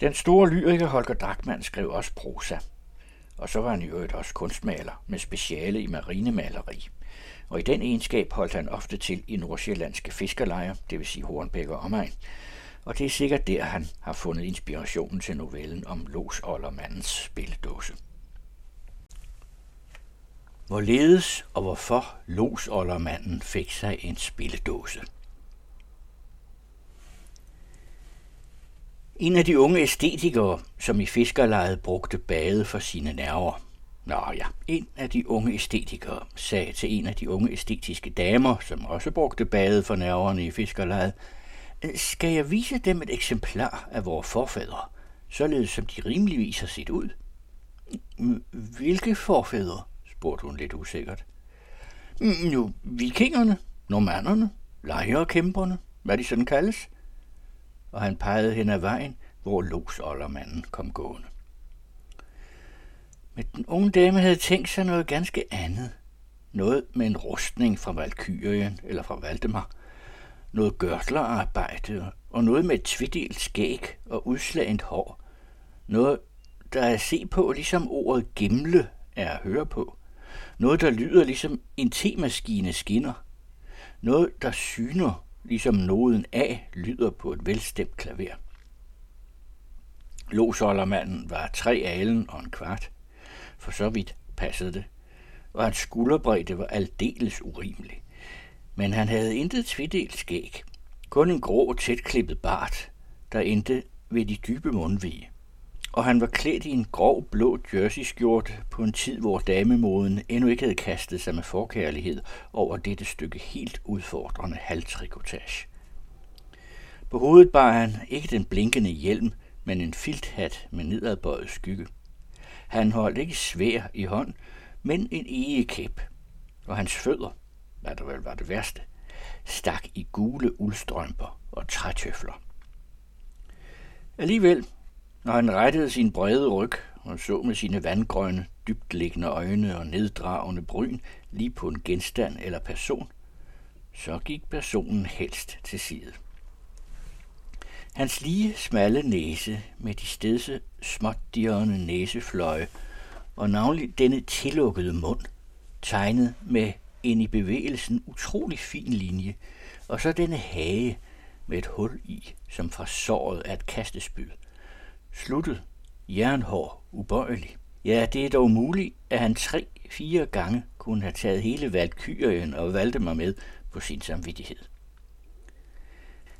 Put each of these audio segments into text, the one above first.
Den store lyriker Holger Drachmann skrev også prosa, og så var han i øvrigt også kunstmaler med speciale i marinemaleri. Og i den egenskab holdt han ofte til i nordsjællandske fiskerlejre, det vil sige Hornbæk og omegn. Og det er sikkert der, han har fundet inspirationen til novellen om Los Ollermandens spildåse. Hvorledes og hvorfor Los Ollermanden fik sig en spilledåse. En af de unge æstetikere, som i fiskerlejet brugte bade for sine nerver. Nå ja, en af de unge æstetikere sagde til en af de unge æstetiske damer, som også brugte bade for nerverne i fiskerlejet, øh, skal jeg vise dem et eksemplar af vores forfædre, således som de rimeligvis har set ud? Mm, hvilke forfædre? spurgte hun lidt usikkert. Mm, nu, vikingerne, normannerne, lejerkæmperne, hvad de sådan kaldes og han pegede hen ad vejen, hvor losoldermanden kom gående. Men den unge dame havde tænkt sig noget ganske andet. Noget med en rustning fra Valkyrien eller fra Valdemar. Noget gørtlerarbejde og noget med et tvidelt skæg og udslagent hår. Noget, der er at se på, ligesom ordet gimle er at høre på. Noget, der lyder ligesom en temaskine skinner. Noget, der syner ligesom noden A lyder på et velstemt klaver. Losoldermanden var tre alen og en kvart. For så vidt passede det, og hans skulderbredde var aldeles urimelig. Men han havde intet tvidelt skæg, kun en grå, tætklippet bart, der endte ved de dybe mundvige og han var klædt i en grov blå jerseyskjorte på en tid, hvor damemoden endnu ikke havde kastet sig med forkærlighed over dette stykke helt udfordrende halvtrikotage. På hovedet bar han ikke den blinkende hjelm, men en filthat med nedadbøjet skygge. Han holdt ikke svær i hånd, men en egekæp, og hans fødder, hvad der vel var det værste, stak i gule uldstrømper og trætøfler. Alligevel når han rettede sin brede ryg og så med sine vandgrønne, dybtliggende øjne og neddragende bryn lige på en genstand eller person, så gik personen helst til side. Hans lige smalle næse med de stedse småtdirrende næsefløje og navnlig denne tillukkede mund, tegnet med en i bevægelsen utrolig fin linje, og så denne hage med et hul i, som fra såret af et kastespyd – sluttet, jernhår, ubøjelig. Ja, det er dog muligt, at han tre-fire gange kunne have taget hele Valkyrien og valgte mig med på sin samvittighed.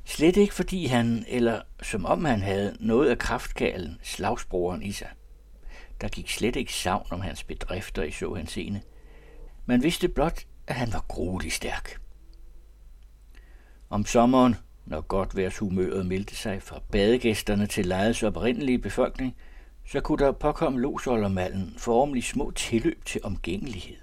Slet ikke fordi han, eller som om han havde noget af kraftkalen, slagsbroren i sig. Der gik slet ikke savn om hans bedrifter i så hans scene. Man vidste blot, at han var gruelig stærk. Om sommeren når godt værs meldte sig fra badegæsterne til lejets oprindelige befolkning, så kunne der påkomme losoldermalen formelig små tilløb til omgængelighed.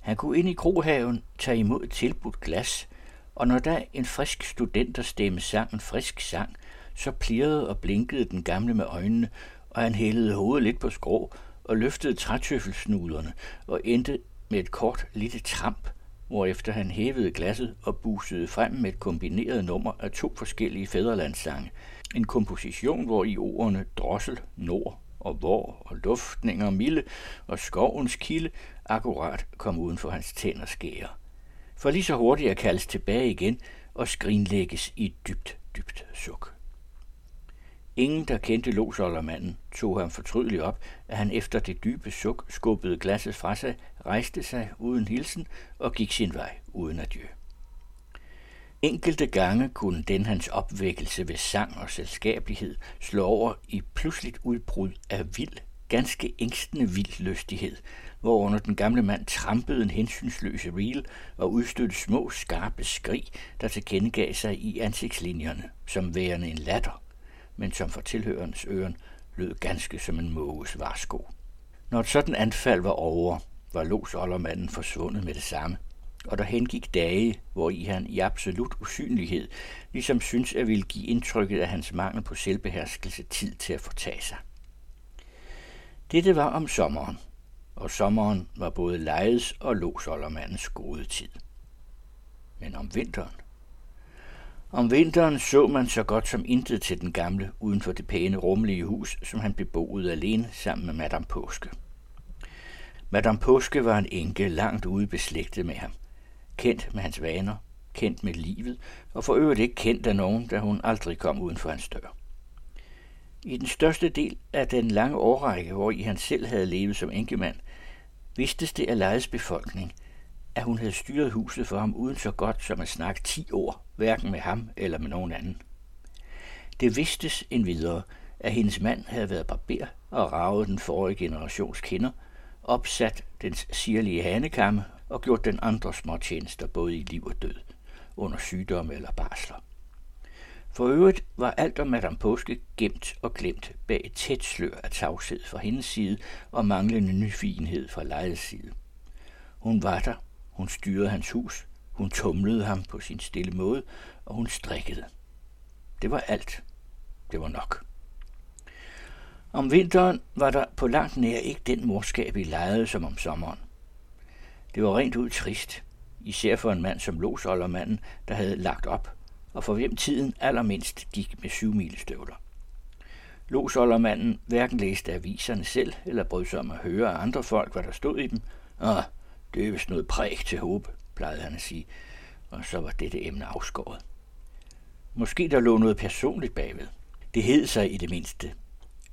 Han kunne ind i krohaven tage imod et tilbudt glas, og når der en frisk studenterstemme sang en frisk sang, så plirrede og blinkede den gamle med øjnene, og han hældede hovedet lidt på skrå og løftede trætøffelsnuderne og endte med et kort lille tramp, hvorefter han hævede glasset og busede frem med et kombineret nummer af to forskellige fædrelandssange. En komposition, hvor i ordene drossel, nord og hvor og luftninger milde og skovens kilde akkurat kom uden for hans tænder skære. For lige så hurtigt at kaldes tilbage igen og skrinlægges i et dybt, dybt suk. Ingen, der kendte losoldermanden, tog ham fortrydeligt op, at han efter det dybe suk skubbede glasset fra sig, rejste sig uden hilsen og gik sin vej uden adieu. Enkelte gange kunne den hans opvækkelse ved sang og selskabelighed slå over i pludseligt udbrud af vild, ganske ængstende vild lystighed, hvorunder den gamle mand trampede en hensynsløse reel og udstødte små, skarpe skrig, der tilkendegav sig i ansigtslinjerne, som værende en latter men som for tilhørens øren lød ganske som en måges varsko. Når et sådan anfald var over, var losoldermanden forsvundet med det samme, og der hengik dage, hvor i han i absolut usynlighed ligesom synes at ville give indtrykket af hans mangel på selvbeherskelse tid til at fortage sig. Dette var om sommeren, og sommeren var både lejets og losoldermandens gode tid. Men om vinteren, Om vinteren så man så godt som intet til den gamle uden for det pæne rummelige hus, som han beboede alene sammen med Madame Påske. Madame Påske var en enke langt ude beslægtet med ham. Kendt med hans vaner, kendt med livet, og for øvrigt ikke kendt af nogen, da hun aldrig kom uden for hans dør. I den største del af den lange årrække, hvor i han selv havde levet som enkemand, vidstes det af lejets befolkning, at hun havde styret huset for ham uden så godt som at snakke ti ord, hverken med ham eller med nogen anden. Det vidstes endvidere, at hendes mand havde været barber og ravet den forrige generations kinder, opsat dens sirlige hanekamme og gjort den andre småtjenester både i liv og død, under sygdomme eller barsler. For øvrigt var alt om Madame Påske gemt og glemt bag et tæt slør af tavshed fra hendes side og manglende nyfigenhed fra lejets side. Hun var der, hun styrede hans hus, hun tumlede ham på sin stille måde, og hun strikkede. Det var alt. Det var nok. Om vinteren var der på langt nær ikke den morskab i lejet som om sommeren. Det var rent ud trist, især for en mand som losoldermanden, der havde lagt op, og for hvem tiden allermindst gik med syvmilestøvler. Losoldermanden hverken læste aviserne selv, eller brød sig om at høre af andre folk, hvad der stod i dem. Ah, det er vist noget præg til håb, plejede han at sige, og så var dette emne afskåret. Måske der lå noget personligt bagved. Det hed sig i det mindste,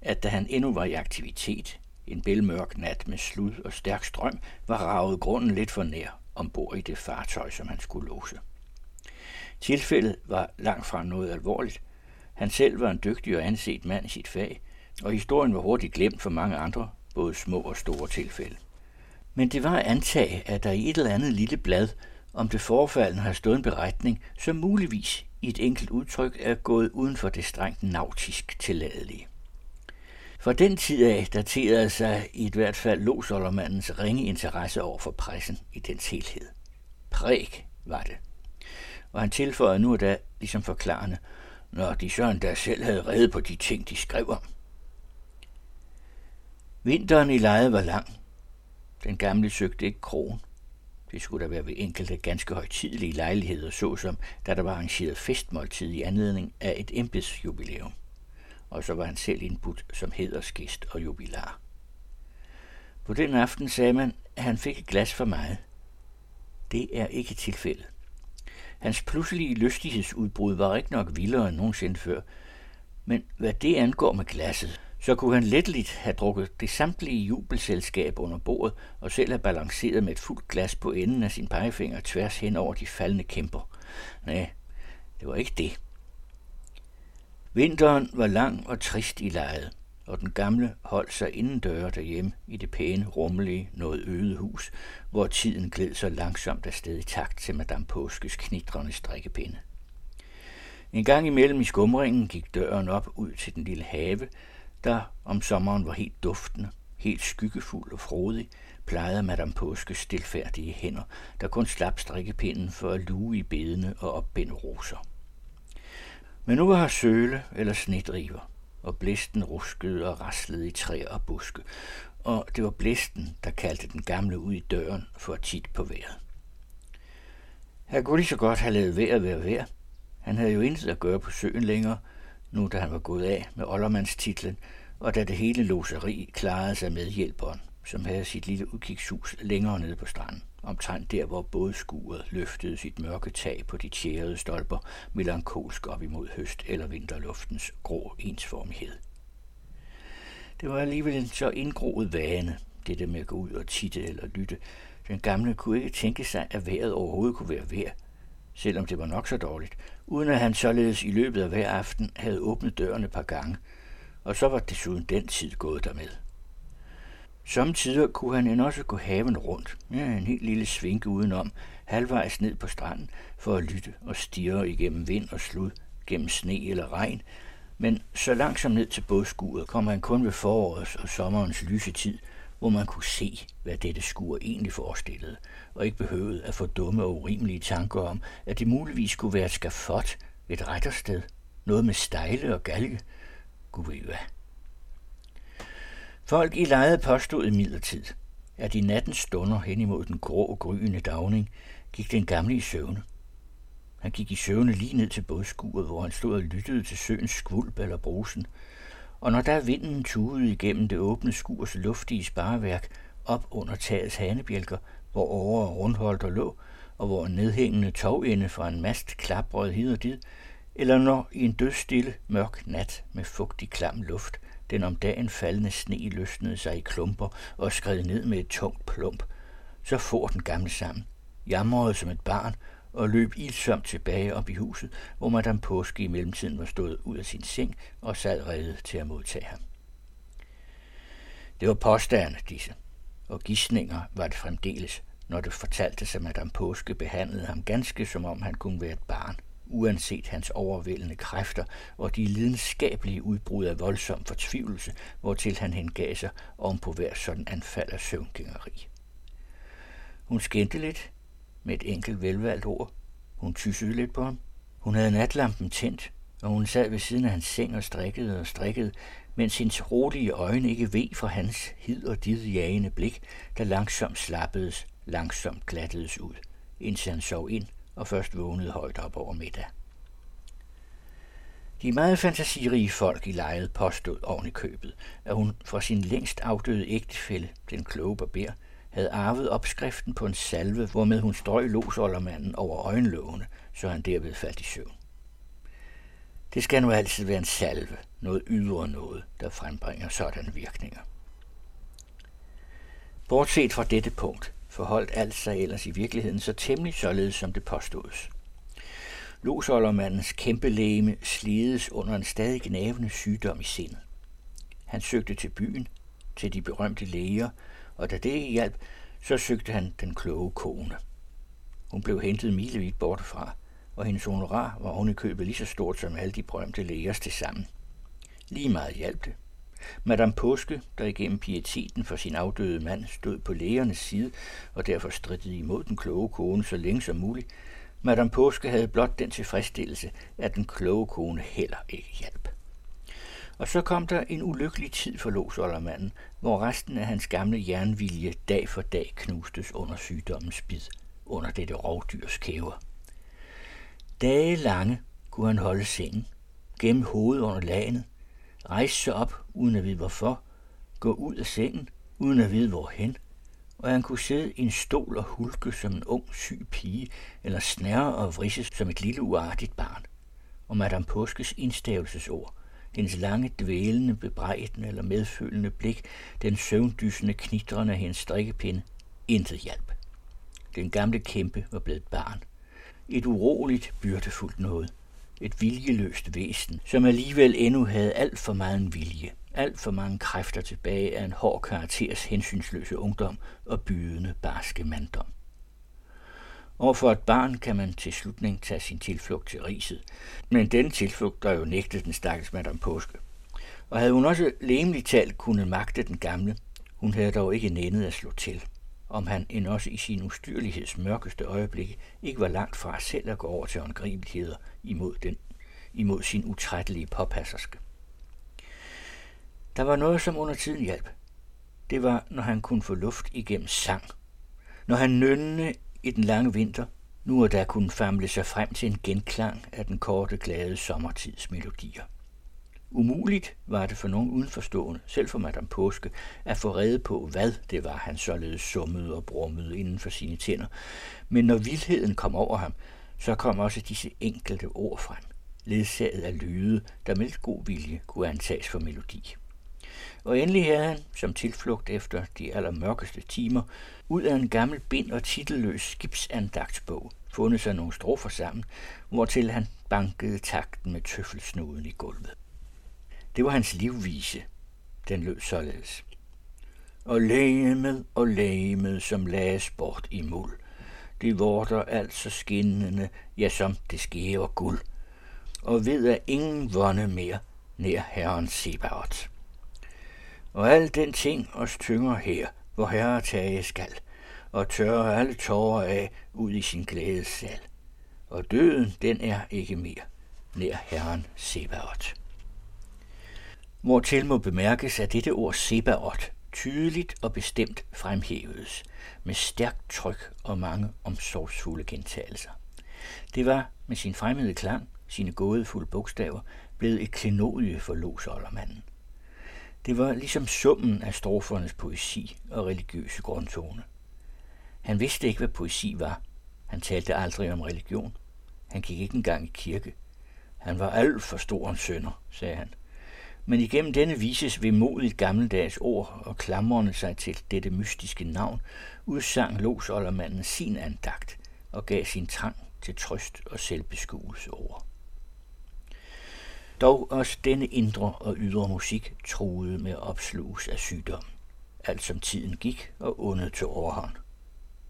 at da han endnu var i aktivitet, en bælmørk nat med slud og stærk strøm, var ravet grunden lidt for nær ombord i det fartøj, som han skulle låse. Tilfældet var langt fra noget alvorligt. Han selv var en dygtig og anset mand i sit fag, og historien var hurtigt glemt for mange andre, både små og store tilfælde. Men det var at antage, at der i et eller andet lille blad om det forfaldende har stået en beretning, som muligvis i et enkelt udtryk er gået uden for det strengt nautisk tilladelige. For den tid af daterede sig i et hvert fald losoldermandens ringe interesse over for pressen i dens helhed. Præg var det. Og han tilføjede nu og da, ligesom forklarende, når de så der selv havde reddet på de ting, de skrev om. Vinteren i lejet var lang. Den gamle søgte ikke krogen. Det skulle der være ved enkelte ganske højtidelige lejligheder, såsom da der var arrangeret festmåltid i anledning af et embedsjubilæum og så var han selv indbudt som hedersgæst og jubilar. På den aften sagde man, at han fik et glas for meget. Det er ikke tilfældet. Hans pludselige lystighedsudbrud var ikke nok vildere end nogensinde før, men hvad det angår med glasset, så kunne han letteligt have drukket det samtlige jubelselskab under bordet og selv have balanceret med et fuldt glas på enden af sin pegefinger tværs hen over de faldende kæmper. Nej, det var ikke det. Vinteren var lang og trist i lejet, og den gamle holdt sig indendøre derhjemme i det pæne, rummelige, noget øde hus, hvor tiden gled så langsomt afsted i takt til Madame Påskes knitrende strikkepinde. En gang imellem i skumringen gik døren op ud til den lille have, der om sommeren var helt duftende, helt skyggefuld og frodig, plejede Madame Påskes stilfærdige hænder, der kun slap strikkepinden for at luge i bedene og opbinde roser. Men nu var her søle eller snedriver, og blæsten ruskede og raslede i træer og buske, og det var blæsten, der kaldte den gamle ud i døren for at tit på vejret. Han kunne lige så godt have lavet vejr være vejr. Han havde jo intet at gøre på søen længere, nu da han var gået af med oldermandstitlen, og da det hele loseri klarede sig med hjælperen, som havde sit lille udkigshus længere nede på stranden omtrent der, hvor bådskuret løftede sit mørke tag på de tjærede stolper, melankolsk op imod høst- eller vinterluftens grå ensformighed. Det var alligevel en så indgroet vane, det der med at gå ud og titte eller lytte. Den gamle kunne ikke tænke sig, at vejret overhovedet kunne være vejr, selvom det var nok så dårligt, uden at han således i løbet af hver aften havde åbnet dørene et par gange, og så var desuden den tid gået dermed. Samtidig kunne han end også gå haven rundt, ja, en helt lille svinke udenom, halvvejs ned på stranden, for at lytte og stirre igennem vind og slud, gennem sne eller regn, men så langsomt ned til bådskuret kom han kun ved forårets og sommerens lyse tid, hvor man kunne se, hvad dette skur egentlig forestillede, og ikke behøvede at få dumme og urimelige tanker om, at det muligvis kunne være et skafot, et rettersted, noget med stejle og galge. Gud ved hvad. Folk i lejet påstod imidlertid, at i nattens stunder hen imod den grå, gryende dagning gik den gamle i søvne. Han gik i søvne lige ned til bådskuret, hvor han stod og lyttede til søens skvulp eller brusen. Og når der vinden tugede igennem det åbne skurs luftige spareværk op under tagets hanebjælker, hvor over og rundholdt lå, og hvor en nedhængende togende fra en mast klaprede hid og did, eller når i en dødstille, mørk nat med fugtig klam luft, den om dagen faldende sne løsnede sig i klumper og skred ned med et tungt plump, så for den gamle sammen, jamrede som et barn og løb ildsomt tilbage op i huset, hvor Madame Påske i mellemtiden var stået ud af sin seng og sad reddet til at modtage ham. Det var påstande, disse, og gissninger var det fremdeles, når det fortalte sig, at Madame Påske behandlede ham ganske som om han kunne være et barn, uanset hans overvældende kræfter og de lidenskabelige udbrud af voldsom fortvivlelse, hvortil han hengav sig om på hver sådan anfald af søvngængeri. Hun skændte lidt med et enkelt velvalgt ord. Hun tyssede lidt på ham. Hun havde natlampen tændt, og hun sad ved siden af hans seng og strikkede og strikkede, mens hendes rolige øjne ikke ved fra hans hid og did jagende blik, der langsomt slappedes, langsomt glattedes ud, indtil han sov ind og først vågnede højt op over middag. De meget fantasirige folk i lejet påstod oven i købet, at hun fra sin længst afdøde ægtefælle, den kloge barber, havde arvet opskriften på en salve, hvormed hun strøg losoldermanden over øjenlågene, så han derved faldt i søvn. Det skal nu altid være en salve, noget ydre noget, der frembringer sådanne virkninger. Bortset fra dette punkt, forholdt alt sig ellers i virkeligheden så temmelig således, som det påstås. Losoldermandens kæmpe læme slides under en stadig gnavende sygdom i sindet. Han søgte til byen, til de berømte læger, og da det ikke hjalp, så søgte han den kloge kone. Hun blev hentet milevidt bortefra, og hendes honorar var hun i købet lige så stort som alle de berømte lægers til sammen. Lige meget hjalp det. Madame Påske, der igennem pieteten for sin afdøde mand stod på lægernes side og derfor strittede imod den kloge kone så længe som muligt, Madame Påske havde blot den tilfredsstillelse, at den kloge kone heller ikke hjalp. Og så kom der en ulykkelig tid for losoldermanden, hvor resten af hans gamle jernvilje dag for dag knustes under sygdommens bid, under dette rovdyrs kæver. Dage lange kunne han holde sengen, gennem hovedet under lagenet, rejse sig op uden at vide hvorfor, gå ud af sengen uden at vide hvorhen, og han kunne sidde i en stol og hulke som en ung syg pige, eller snære og vrisse som et lille uartigt barn. Og Madame Påskes indstavelsesord – hendes lange, dvælende, bebrejdende eller medfølende blik, den søvndysende knitrende af hendes strikkepinde, intet hjælp. Den gamle kæmpe var blevet et barn. Et uroligt, byrdefuldt noget. Et viljeløst væsen, som alligevel endnu havde alt for meget vilje, alt for mange kræfter tilbage af en hård karakters hensynsløse ungdom og bydende barske manddom. Og for et barn kan man til slutning tage sin tilflugt til riset, men den tilflugt der jo nægtet den stakkels madame påske. Og havde hun også lemligt talt kunne magte den gamle, hun havde dog ikke nændet at slå til, om han end også i sin ustyrligheds mørkeste øjeblik ikke var langt fra selv at gå over til håndgribeligheder imod, den, imod sin utrættelige påpasserske. Der var noget, som under tiden hjalp. Det var, når han kunne få luft igennem sang. Når han nønnende i den lange vinter, nu og da kunne famle sig frem til en genklang af den korte, glade sommertids melodier. Umuligt var det for nogen udenforstående, selv for Madame Påske, at få rede på, hvad det var, han således summede og brummede inden for sine tænder. Men når vildheden kom over ham, så kom også disse enkelte ord frem, ledsaget af lyde, der med god vilje kunne antages for melodi. Og endelig havde han, som tilflugt efter de allermørkeste timer, ud af en gammel bind og titelløs skibsandagtsbog fundet sig nogle strofer sammen, hvortil han bankede takten med tøffelsnuden i gulvet. Det var hans livvise. Den lød således. Og lægemet og lægemet, som lages bort i muld. De vorter altså skinnende, ja som det skæver guld. Og ved at ingen vonde mere, nær herren Sebaot. Og al den ting os tynger her, hvor herre tage skal, og tørre alle tårer af ud i sin glædes sal. Og døden, den er ikke mere, nær herren Sebaot til må bemærkes, at dette ord Sebaot tydeligt og bestemt fremhævedes, med stærkt tryk og mange omsorgsfulde gentagelser. Det var med sin fremmede klang, sine gådefulde bogstaver, blevet et klenodie for losoldermanden. Det var ligesom summen af strofernes poesi og religiøse grundtone. Han vidste ikke, hvad poesi var. Han talte aldrig om religion. Han gik ikke engang i kirke. Han var alt for stor en sønder, sagde han. Men igennem denne vises ved modigt gammeldags ord og klamrende sig til dette mystiske navn, udsang losoldermanden sin andagt og gav sin trang til trøst og selvbeskuelse over. Dog også denne indre og ydre musik troede med at opsluges af sygdom, alt som tiden gik og ondet til overhånd.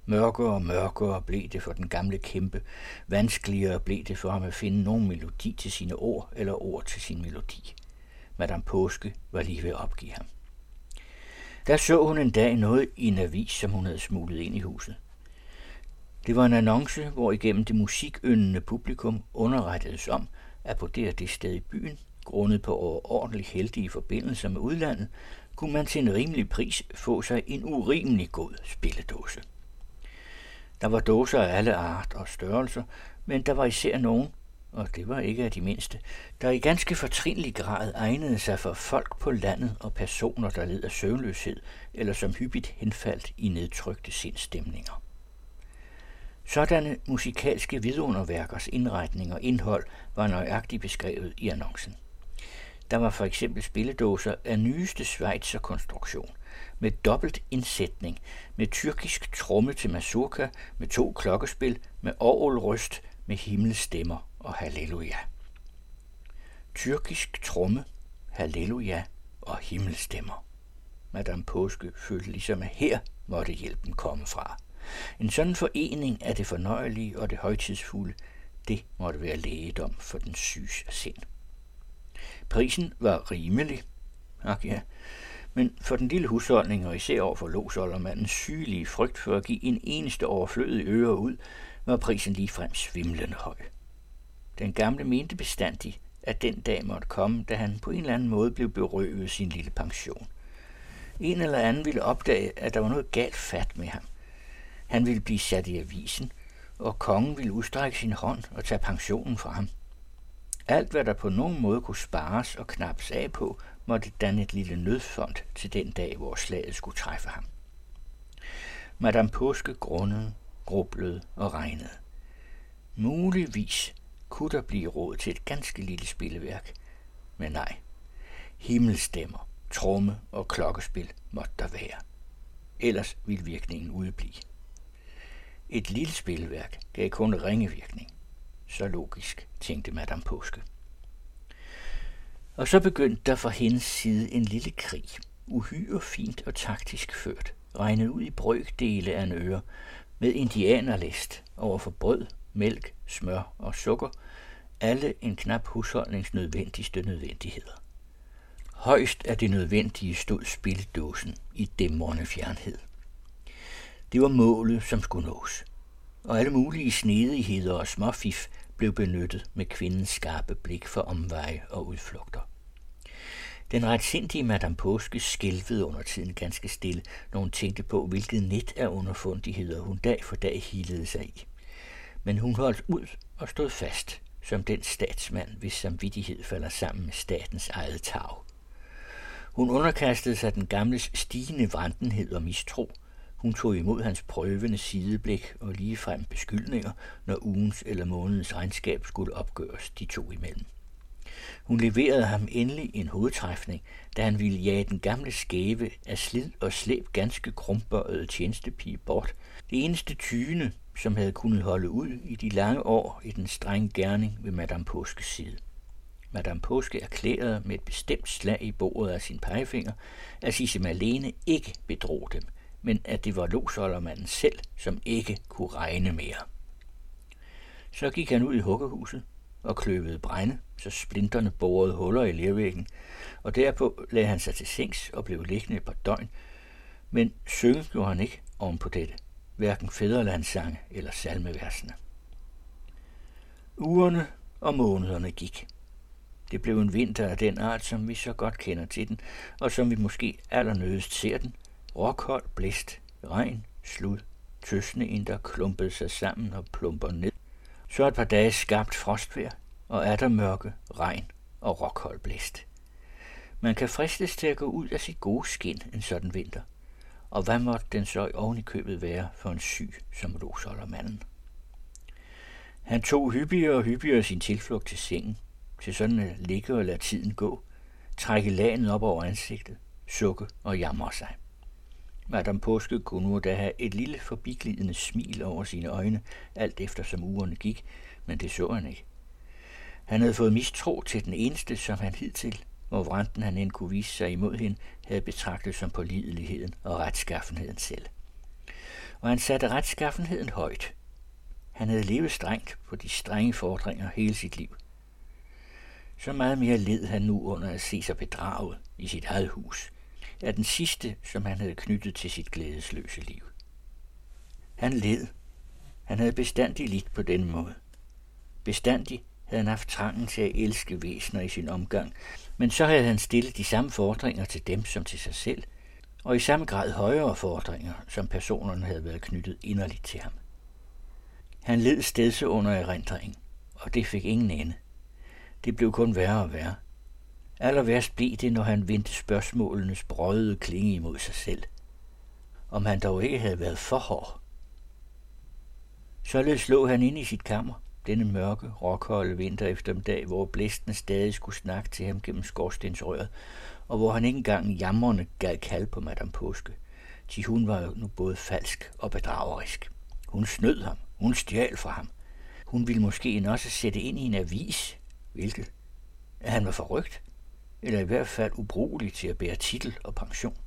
Mørkere og mørkere blev det for den gamle kæmpe, vanskeligere blev det for ham at finde nogen melodi til sine ord eller ord til sin melodi. Madame Påske var lige ved at opgive ham. Der så hun en dag noget i en avis, som hun havde smuglet ind i huset. Det var en annonce, hvor igennem det musikyndende publikum underrettedes om, at på det det sted i byen, grundet på overordentligt heldige forbindelser med udlandet, kunne man til en rimelig pris få sig en urimelig god spilledåse. Der var dåser af alle art og størrelser, men der var især nogen, og det var ikke af de mindste, der i ganske fortrinlig grad egnede sig for folk på landet og personer, der led af søvnløshed eller som hyppigt henfaldt i nedtrykte sindstemninger. Sådanne musikalske vidunderværkers indretning og indhold var nøjagtigt beskrevet i annoncen. Der var for eksempel spilledåser af nyeste Schweizer konstruktion, med dobbelt indsætning, med tyrkisk tromme til mazurka, med to klokkespil, med orgelryst, med himmelstemmer og halleluja. Tyrkisk tromme, halleluja og himmelstemmer. Madame Påske følte ligesom, at her måtte hjælpen komme fra. En sådan forening af det fornøjelige og det højtidsfulde, det måtte være lægedom for den syges sind. Prisen var rimelig, ak ja, men for den lille husholdning og især over for losoldermandens sygelige frygt for at give en eneste overflødig øre ud, var prisen ligefrem svimlende høj. Den gamle mente bestandig, at den dag måtte komme, da han på en eller anden måde blev berøvet sin lille pension. En eller anden ville opdage, at der var noget galt fat med ham. Han ville blive sat i avisen, og kongen ville udstrække sin hånd og tage pensionen fra ham. Alt, hvad der på nogen måde kunne spares og knappes af på, måtte danne et lille nødfond til den dag, hvor slaget skulle træffe ham. Madame Påske grundede, grublede og regnede. Muligvis kunne der blive råd til et ganske lille spilleværk, men nej. Himmelstemmer, tromme og klokkespil måtte der være. Ellers ville virkningen udeblive. Et lille spilværk gav kun ringevirkning. Så logisk, tænkte Madame Påske. Og så begyndte der fra hendes side en lille krig, uhyre fint og taktisk ført, regnet ud i brøkdele af en øre, med indianerlæst over for brød, mælk, smør og sukker, alle en knap husholdningsnødvendigste nødvendigheder. Højst af det nødvendige stod spildåsen i dæmrende fjernhed. Det var målet, som skulle nås. Og alle mulige snedigheder og småfif blev benyttet med kvindens skarpe blik for omveje og udflugter. Den retsindige Madame Påske skælvede under tiden ganske stille, når hun tænkte på, hvilket net af underfundigheder hun dag for dag hilede sig i. Men hun holdt ud og stod fast, som den statsmand, hvis samvittighed falder sammen med statens eget tag. Hun underkastede sig den gamles stigende vandenhed og mistro – hun tog imod hans prøvende sideblik og ligefrem beskyldninger, når ugens eller månedens regnskab skulle opgøres de to imellem. Hun leverede ham endelig en hovedtræfning, da han ville jage den gamle skæve af slid og slæb ganske krumbøjet tjenestepige bort. Det eneste tyne, som havde kunnet holde ud i de lange år i den strenge gerning ved Madame Påskes side. Madame Påske erklærede med et bestemt slag i bordet af sin pegefinger, at Sisse Malene ikke bedrog dem, men at det var losholdermanden selv, som ikke kunne regne mere. Så gik han ud i huggehuset og kløvede brænde, så splinterne borede huller i lervæggen, og derpå lagde han sig til sengs og blev liggende et par døgn, men synge gjorde han ikke oven på dette, hverken fædrelandssange eller salmeversene. Ugerne og månederne gik. Det blev en vinter af den art, som vi så godt kender til den, og som vi måske allernødest ser den, Råkold, blæst, regn, slud, tøsne ind, der klumpede sig sammen og plumper ned. Så et par dage skabt frostvejr, og er der mørke, regn og råkold blæst. Man kan fristes til at gå ud af sit gode skin en sådan vinter. Og hvad måtte den så oven i købet være for en syg som manden? Han tog hyppigere og hyppigere sin tilflugt til sengen, til sådan at ligge og lade tiden gå, trække lagen op over ansigtet, sukke og jamre sig. Madame Påske kunne nu da have et lille forbiglidende smil over sine øjne, alt efter som ugerne gik, men det så han ikke. Han havde fået mistro til den eneste, som han hidtil, hvor vranden han end kunne vise sig imod hende, havde betragtet som pålideligheden og retskaffenheden selv. Og han satte retskaffenheden højt. Han havde levet strengt på de strenge fordringer hele sit liv. Så meget mere led han nu under at se sig bedraget i sit eget hus, er den sidste, som han havde knyttet til sit glædesløse liv. Han led. Han havde bestandig lidt på den måde. Bestandig havde han haft trangen til at elske væsener i sin omgang, men så havde han stillet de samme fordringer til dem som til sig selv, og i samme grad højere fordringer, som personerne havde været knyttet inderligt til ham. Han led stedse under erindring, og det fik ingen ende. Det blev kun værre og værre. Aller værst blev det, når han vendte spørgsmålenes brøde klinge imod sig selv. Om han dog ikke havde været for hård. Således lå han inde i sit kammer, denne mørke, råkolde vinter eftermiddag, hvor blæsten stadig skulle snakke til ham gennem skorstensrøret, og hvor han ikke engang jammerne gav kald på Madame Påske. Til hun var jo nu både falsk og bedragerisk. Hun snød ham, hun stjal fra ham. Hun ville måske også sætte ind i en avis, hvilket? At han var forrygt, eller i hvert fald ubrugelig til at bære titel og pension.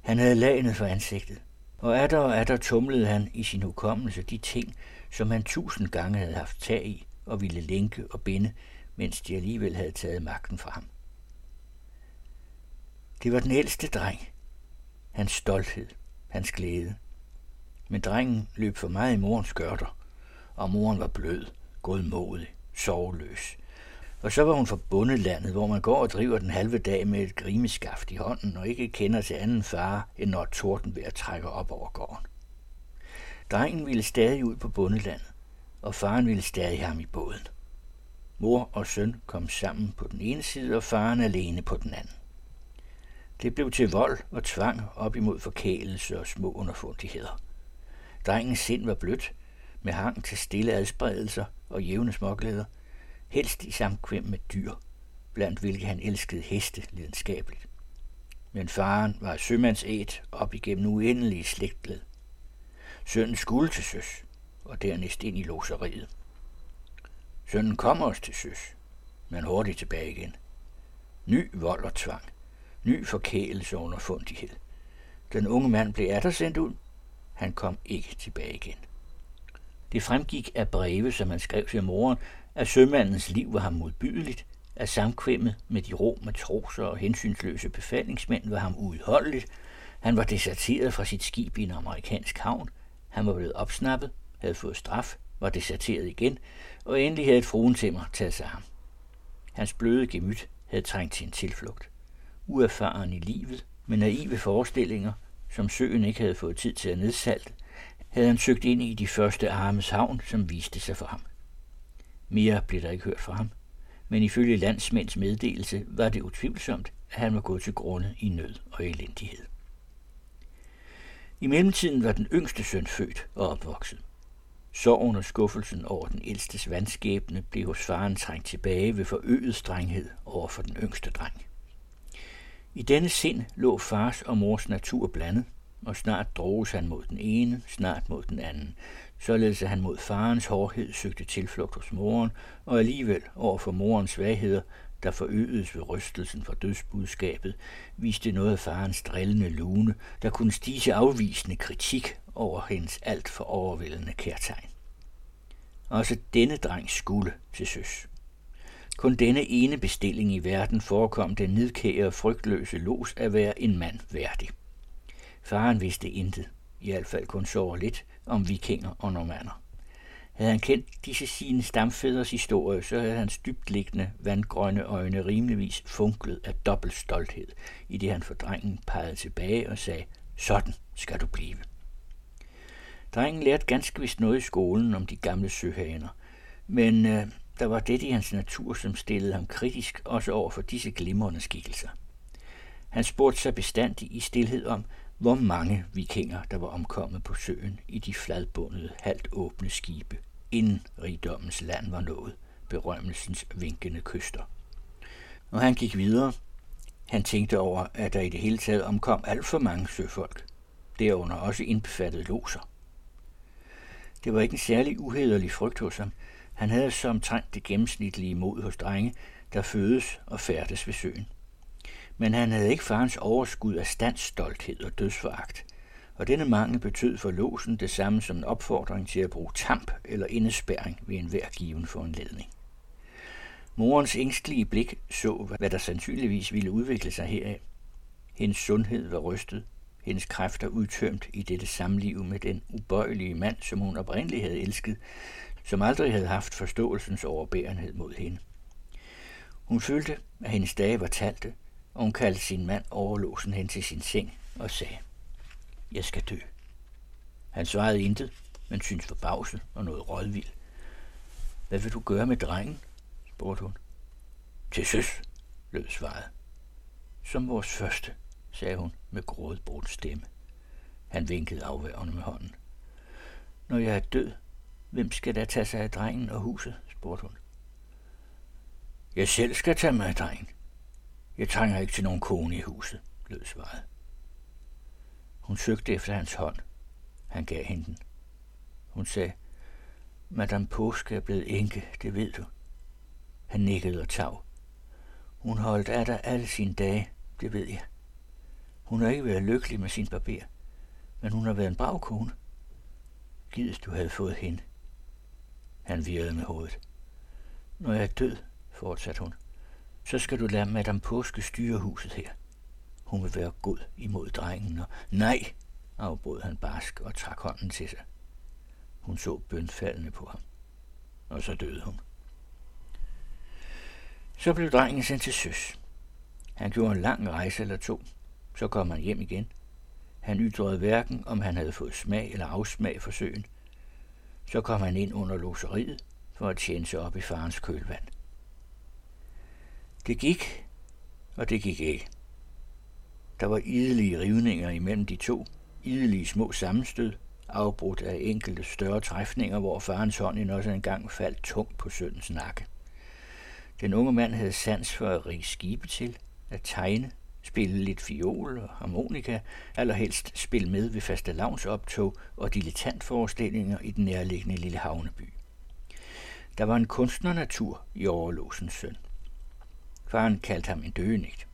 Han havde lagnet for ansigtet, og er der og er der tumlede han i sin hukommelse de ting, som han tusind gange havde haft tag i og ville lænke og binde, mens de alligevel havde taget magten fra ham. Det var den ældste dreng, hans stolthed, hans glæde. Men drengen løb for meget i morens skørter, og moren var blød, godmodig, soveløs. Og så var hun fra bundelandet, hvor man går og driver den halve dag med et grimeskaft i hånden og ikke kender til anden far, end når torden ved at trække op over gården. Drengen ville stadig ud på bundelandet, og faren ville stadig ham i båden. Mor og søn kom sammen på den ene side, og faren alene på den anden. Det blev til vold og tvang op imod forkælelse og små underfundigheder. Drengens sind var blødt, med hang til stille adspredelser og jævne småglæder, helst i samkvem med dyr, blandt hvilke han elskede heste lidenskabeligt. Men faren var sømandsæt op igennem uendelige slægtled. Sønnen skulle til søs, og dernæst ind i loseriet. Sønnen kom også til søs, men hurtigt tilbage igen. Ny vold og tvang. Ny forkælelse og underfundighed. Den unge mand blev atter sendt ud. Han kom ikke tilbage igen. Det fremgik af breve, som han skrev til moren, at sømandens liv var ham modbydeligt, at samkvemmet med de rå matroser og hensynsløse befalingsmænd var ham uudholdeligt, han var deserteret fra sit skib i en amerikansk havn, han var blevet opsnappet, havde fået straf, var deserteret igen, og endelig havde et fruentimmer taget sig ham. Hans bløde gemyt havde trængt til en tilflugt. Uerfaren i livet, med naive forestillinger, som søen ikke havde fået tid til at nedsalte, havde han søgt ind i de første armes havn, som viste sig for ham. Mere blev der ikke hørt fra ham, men ifølge landsmænds meddelelse var det utvivlsomt, at han var gået til grunde i nød og elendighed. I mellemtiden var den yngste søn født og opvokset. Sorgen og skuffelsen over den ældstes vandskæbne blev hos faren trængt tilbage ved forøget strenghed over for den yngste dreng. I denne sind lå fars og mors natur blandet, og snart droges han mod den ene, snart mod den anden, således at han mod farens hårdhed søgte tilflugt hos moren, og alligevel over for morens svagheder der forøgedes ved rystelsen for dødsbudskabet, viste noget af farens drillende lune, der kunne stige afvisende kritik over hendes alt for overvældende kærtegn. Også denne dreng skulle til søs. Kun denne ene bestilling i verden forekom den nidkære og frygtløse los at være en mand værdig. Faren vidste intet, i hvert fald kun så lidt, om vikinger og normander. Havde han kendt disse sine stamfædres historie, så havde hans dybtliggende, vandgrønne øjne rimeligvis funklet af dobbelt stolthed, i det han for drengen pegede tilbage og sagde, sådan skal du blive. Drengen lærte ganske vist noget i skolen om de gamle søhaner, men øh, der var det i hans natur, som stillede ham kritisk også over for disse glimrende skikkelser. Han spurgte sig bestandig i stillhed om, hvor mange vikinger, der var omkommet på søen i de fladbundede, halvt åbne skibe, inden rigdommens land var nået, berømmelsens vinkende kyster. Og han gik videre. Han tænkte over, at der i det hele taget omkom alt for mange søfolk, derunder også indbefattet loser. Det var ikke en særlig uhederlig frygt hos ham. Han havde som trængt det gennemsnitlige mod hos drenge, der fødes og færdes ved søen men han havde ikke farens overskud af standsstolthed og dødsforagt, og denne mangel betød for låsen det samme som en opfordring til at bruge tamp eller indespærring ved enhver given foranledning. Morens ængstlige blik så, hvad der sandsynligvis ville udvikle sig heraf. Hendes sundhed var rystet, hendes kræfter udtømt i dette samliv med den ubøjelige mand, som hun oprindeligt havde elsket, som aldrig havde haft forståelsens overbærenhed mod hende. Hun følte, at hendes dage var talte, og hun kaldte sin mand overlåsen hen til sin seng og sagde, jeg skal dø. Han svarede intet, men syntes forbavset og noget rådvild. Hvad vil du gøre med drengen? spurgte hun. Til søs, lød svaret. Som vores første, sagde hun med grådbrudt stemme. Han vinkede afværende med hånden. Når jeg er død, hvem skal da tage sig af drengen og huset? spurgte hun. Jeg selv skal tage mig af drengen, jeg trænger ikke til nogen kone i huset, lød svaret. Hun søgte efter hans hånd. Han gav hende den. Hun sagde, Madame Påske er blevet enke, det ved du. Han nikkede og tav. Hun holdt af dig alle sine dage, det ved jeg. Hun har ikke været lykkelig med sin barber, men hun har været en brav kone. Gides du havde fået hende. Han virrede med hovedet. Når jeg er død, fortsatte hun, så skal du lade Madame Påske styre huset her. Hun vil være god imod drengen, og nej, afbrød han barsk og trak hånden til sig. Hun så bønfaldende på ham, og så døde hun. Så blev drengen sendt til søs. Han gjorde en lang rejse eller to. Så kom han hjem igen. Han ytrede hverken, om han havde fået smag eller afsmag for søen. Så kom han ind under loseriet for at tjene sig op i farens kølvand. Det gik, og det gik ikke. Der var idelige rivninger imellem de to, idelige små sammenstød, afbrudt af enkelte større træfninger, hvor farens hånd en også engang faldt tungt på søndens nakke. Den unge mand havde sans for at rige skibe til, at tegne, spille lidt fiol og harmonika, allerhelst spille med ved fastelavnsoptog og dilettantforestillinger i den nærliggende lille havneby. Der var en kunstnernatur i overlåsens søn. Faren kaldte ham en døgenigt.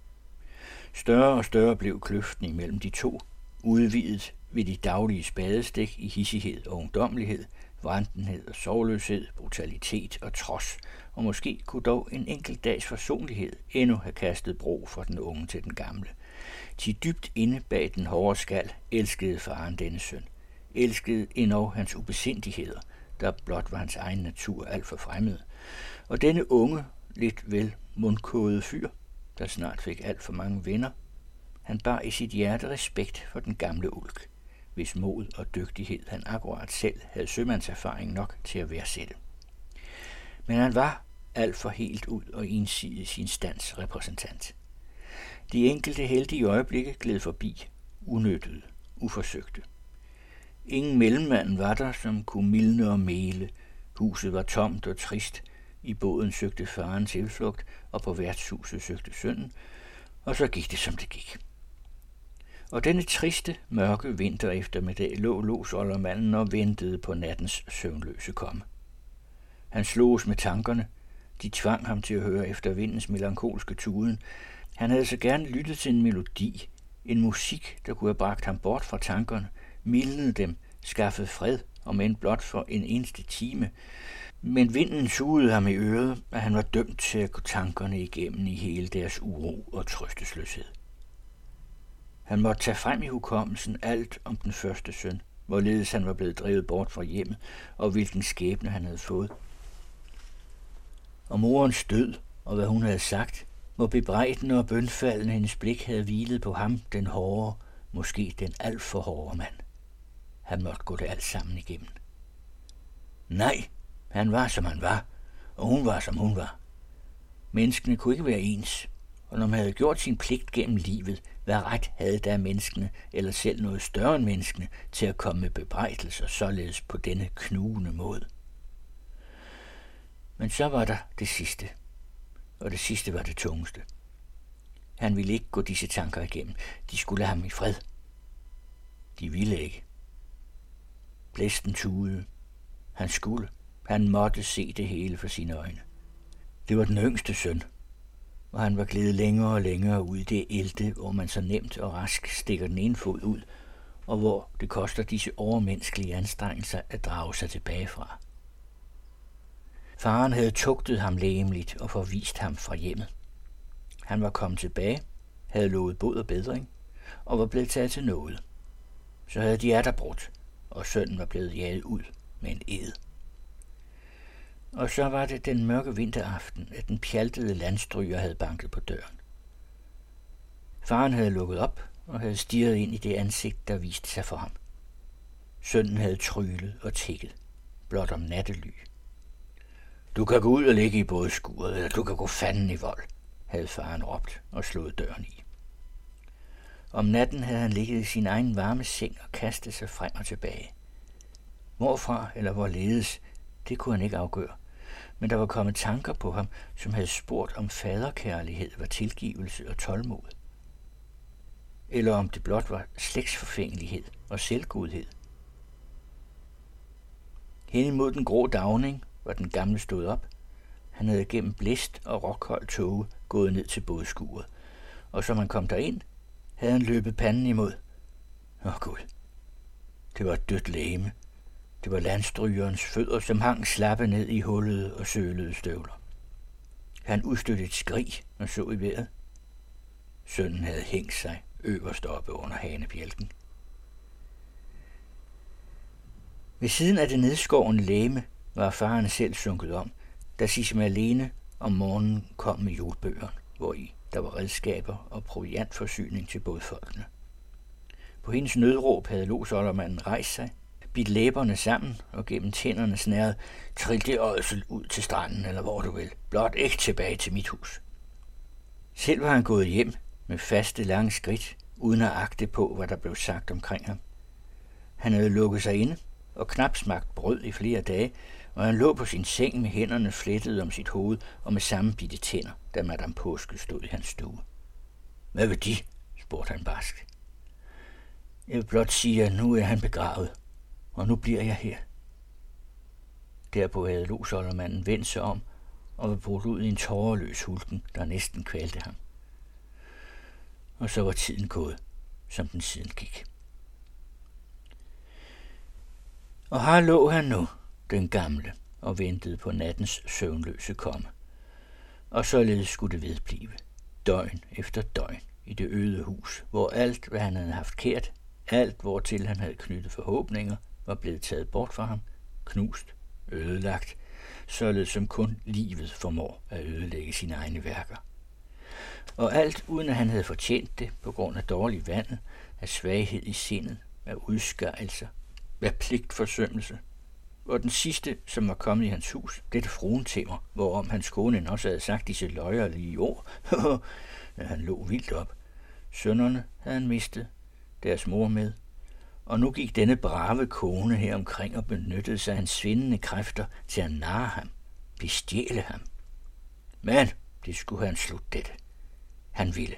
Større og større blev kløften imellem de to, udvidet ved de daglige spadestik i hissighed og ungdommelighed, vrandenhed og sovløshed, brutalitet og trods, og måske kunne dog en enkelt dags forsonlighed endnu have kastet bro fra den unge til den gamle. Til dybt inde bag den hårde skal elskede faren denne søn. Elskede endnu hans ubesindigheder, der blot var hans egen natur alt for fremmed. Og denne unge, lidt vel mundkåede fyr, der snart fik alt for mange venner. Han bar i sit hjerte respekt for den gamle ulk, hvis mod og dygtighed han akkurat selv havde sømandserfaring nok til at værdsætte. Men han var alt for helt ud og ensidig sin stands repræsentant. De enkelte heldige øjeblikke gled forbi, unyttede, uforsøgte. Ingen mellemmand var der, som kunne mildne og mele. Huset var tomt og trist – i båden søgte faren tilflugt, og på værtshuset søgte sønnen, og så gik det, som det gik. Og denne triste, mørke vinter eftermiddag lå losoldermanden og ventede på nattens søvnløse komme. Han sloges med tankerne. De tvang ham til at høre efter vindens melankolske tuden. Han havde så gerne lyttet til en melodi, en musik, der kunne have bragt ham bort fra tankerne, mildnet dem, skaffet fred, om end blot for en eneste time, men vinden sugede ham i øret, at han var dømt til at gå tankerne igennem i hele deres uro og trøstesløshed. Han måtte tage frem i hukommelsen alt om den første søn, hvorledes han var blevet drevet bort fra hjemmet, og hvilken skæbne han havde fået. Og morens død, og hvad hun havde sagt, hvor bebrejdende og bønfaldende hendes blik havde hvilet på ham, den hårde, måske den alt for hårde mand. han måtte gå det alt sammen igennem. Nej, han var som han var, og hun var som hun var. Menneskene kunne ikke være ens, og når man havde gjort sin pligt gennem livet, hvad ret havde der menneskene, eller selv noget større end menneskene, til at komme med bebrejdelser således på denne knugende måde? Men så var der det sidste, og det sidste var det tungeste. Han ville ikke gå disse tanker igennem. De skulle have ham i fred. De ville ikke. Blæsten tudede. Han skulle. Han måtte se det hele for sine øjne. Det var den yngste søn, og han var glædet længere og længere ud i det ælte, hvor man så nemt og rask stikker den ene fod ud, og hvor det koster disse overmenneskelige anstrengelser at drage sig tilbage fra. Faren havde tugtet ham lægemligt og forvist ham fra hjemmet. Han var kommet tilbage, havde lovet bod og bedring, og var blevet taget til noget. Så havde de der brudt, og sønnen var blevet jaget ud med en ed. Og så var det den mørke vinteraften, at den pjaltede landstryger havde banket på døren. Faren havde lukket op og havde stirret ind i det ansigt, der viste sig for ham. Sønnen havde tryllet og tækket, blot om nattely. Du kan gå ud og ligge i både skuret, eller du kan gå fanden i vold, havde faren råbt og slået døren i. Om natten havde han ligget i sin egen varme seng og kastet sig frem og tilbage. Hvorfra eller hvorledes, det kunne han ikke afgøre. Men der var kommet tanker på ham, som havde spurgt om faderkærlighed var tilgivelse og tålmod. Eller om det blot var slægtsforfængelighed og selvgodhed. Hen imod den grå dagning var den gamle stået op. Han havde gennem blæst og rockhold tåge gået ned til bådskuret, og som han kom derind, havde han løbet panden imod. Åh Gud, det var et dødt læme. Det var landstrygerens fødder, som hang slappe ned i hullet og sølede støvler. Han udstødte et skrig og så i vejret. Sønnen havde hængt sig øverst oppe under hanebjælken. Ved siden af det nedskårende læme var faren selv sunket om, da Sissem alene om morgenen kom med julebøgerne, hvor i der var redskaber og proviantforsyning til bådfolkene. På hendes nødråb havde losoldermanden rejst sig, bidt læberne sammen og gennem tænderne snæret, trill det ådsel ud til stranden, eller hvor du vil, blot ikke tilbage til mit hus. Selv var han gået hjem med faste lange skridt, uden at agte på, hvad der blev sagt omkring ham. Han havde lukket sig inde og knap smagt brød i flere dage, og han lå på sin seng med hænderne flettet om sit hoved og med sammenbitte tænder, da Madame Påske stod i hans stue. Hvad vil de? spurgte han barsk. Jeg vil blot sige, at nu er han begravet, og nu bliver jeg her. Derpå havde losoldermanden vendt sig om og var brudt ud i en tårerløs hulken, der næsten kvalte ham. Og så var tiden gået, som den siden gik. Og her lå han nu, den gamle, og ventede på nattens søvnløse komme. Og således skulle det vedblive, døgn efter døgn, i det øde hus, hvor alt, hvad han havde haft kært, alt, hvortil han havde knyttet forhåbninger, var blevet taget bort fra ham, knust, ødelagt, således som kun livet formår at ødelægge sine egne værker. Og alt uden at han havde fortjent det på grund af dårlig vandet, af svaghed i sindet, af udskejelser, af pligtforsømmelse, og den sidste, som var kommet i hans hus, dette fruentemmer, hvorom hans kone også havde sagt disse løjerlige ord, han lå vildt op. Sønderne havde han mistet, deres mor med, og nu gik denne brave kone her omkring og benyttede sig af hans svindende kræfter til at narre ham, bestjæle ham. Men det skulle han slutte dette. Han ville.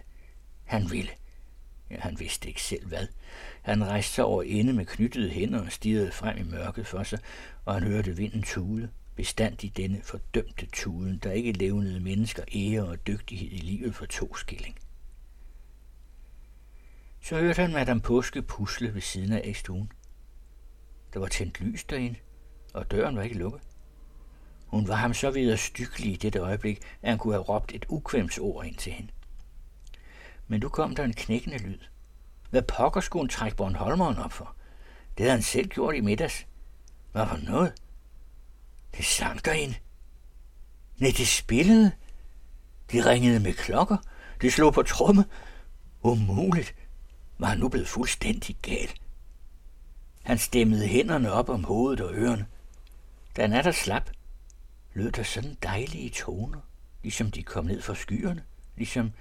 Han ville. Ja, han vidste ikke selv hvad. Han rejste sig over ende med knyttede hænder og stirrede frem i mørket for sig, og han hørte vinden tude, bestand i denne fordømte tuden, der ikke levnede mennesker ære og dygtighed i livet for to skilling. Så hørte han Madame Påske pusle ved siden af stuen. Der var tændt lys derinde, og døren var ikke lukket. Hun var ham så videre stykkelig i dette øjeblik, at han kunne have råbt et ukvemsord ind til hende. Men nu kom der en knækkende lyd. Hvad pokker skulle hun trække Bornholmeren op for? Det havde han selv gjort i middags. Hvad for noget? Det sang ind. Nej, det spillede. De ringede med klokker. De slog på tromme. Umuligt. Var han nu blevet fuldstændig gal? Han stemmede hænderne op om hovedet og ørerne. Da han er der slap, lød der sådan dejlige toner, ligesom de kom ned fra skyerne, ligesom,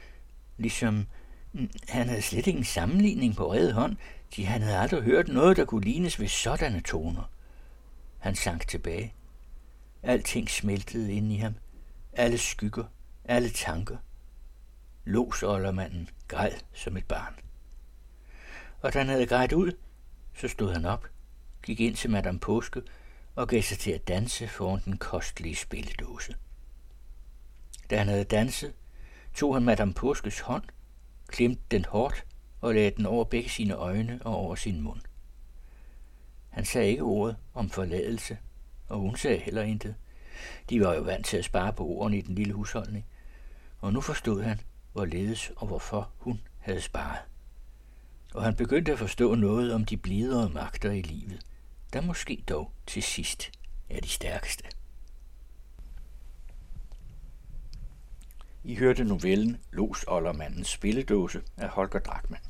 ligesom, mm, han havde slet ingen sammenligning på red hånd, de han havde aldrig hørt noget, der kunne lignes ved sådanne toner. Han sank tilbage. Alting smeltede ind i ham. Alle skygger, alle tanker. Låsoldermanden græd som et barn. Og da han havde grædt ud, så stod han op, gik ind til Madame Påske og gav sig til at danse foran den kostelige spilledåse. Da han havde danset, tog han Madame Påskes hånd, klemte den hårdt og lagde den over begge sine øjne og over sin mund. Han sagde ikke ordet om forladelse, og hun sagde heller intet. De var jo vant til at spare på ordene i den lille husholdning, og nu forstod han, hvorledes og hvorfor hun havde sparet. Og han begyndte at forstå noget om de blidere magter i livet, der måske dog til sidst er de stærkeste. I hørte novellen Los Ollermandens spilledåse af Holger Drachmann.